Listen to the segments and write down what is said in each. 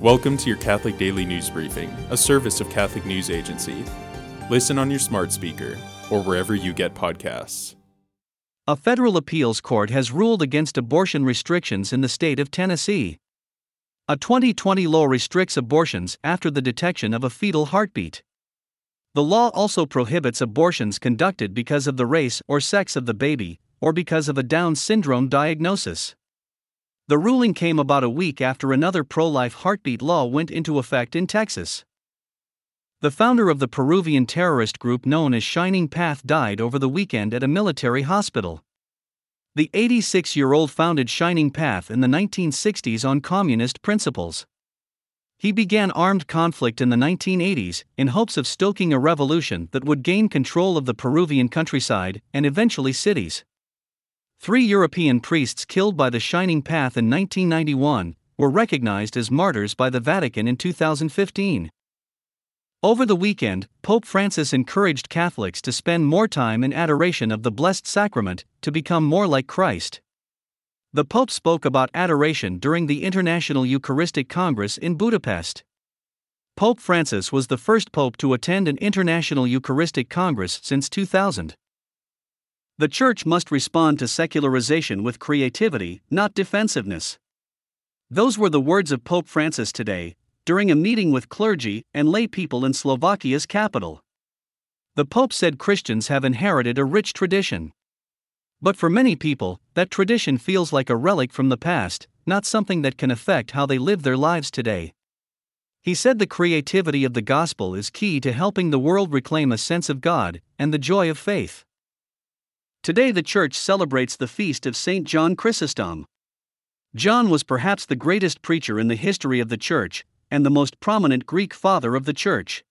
Welcome to your Catholic Daily News Briefing, a service of Catholic News Agency. Listen on your smart speaker or wherever you get podcasts. A federal appeals court has ruled against abortion restrictions in the state of Tennessee. A 2020 law restricts abortions after the detection of a fetal heartbeat. The law also prohibits abortions conducted because of the race or sex of the baby, or because of a Down syndrome diagnosis. The ruling came about a week after another pro life heartbeat law went into effect in Texas. The founder of the Peruvian terrorist group known as Shining Path died over the weekend at a military hospital. The 86 year old founded Shining Path in the 1960s on communist principles. He began armed conflict in the 1980s in hopes of stoking a revolution that would gain control of the Peruvian countryside and eventually cities. Three European priests killed by the Shining Path in 1991 were recognized as martyrs by the Vatican in 2015. Over the weekend, Pope Francis encouraged Catholics to spend more time in adoration of the Blessed Sacrament to become more like Christ. The Pope spoke about adoration during the International Eucharistic Congress in Budapest. Pope Francis was the first pope to attend an International Eucharistic Congress since 2000. The Church must respond to secularization with creativity, not defensiveness. Those were the words of Pope Francis today, during a meeting with clergy and lay people in Slovakia's capital. The Pope said Christians have inherited a rich tradition. But for many people, that tradition feels like a relic from the past, not something that can affect how they live their lives today. He said the creativity of the gospel is key to helping the world reclaim a sense of God and the joy of faith. Today, the Church celebrates the feast of St. John Chrysostom. John was perhaps the greatest preacher in the history of the Church, and the most prominent Greek father of the Church.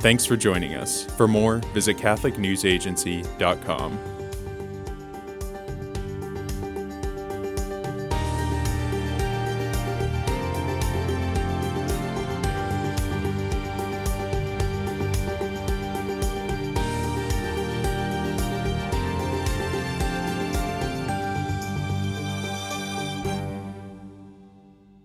Thanks for joining us. For more, visit CatholicNewsAgency.com.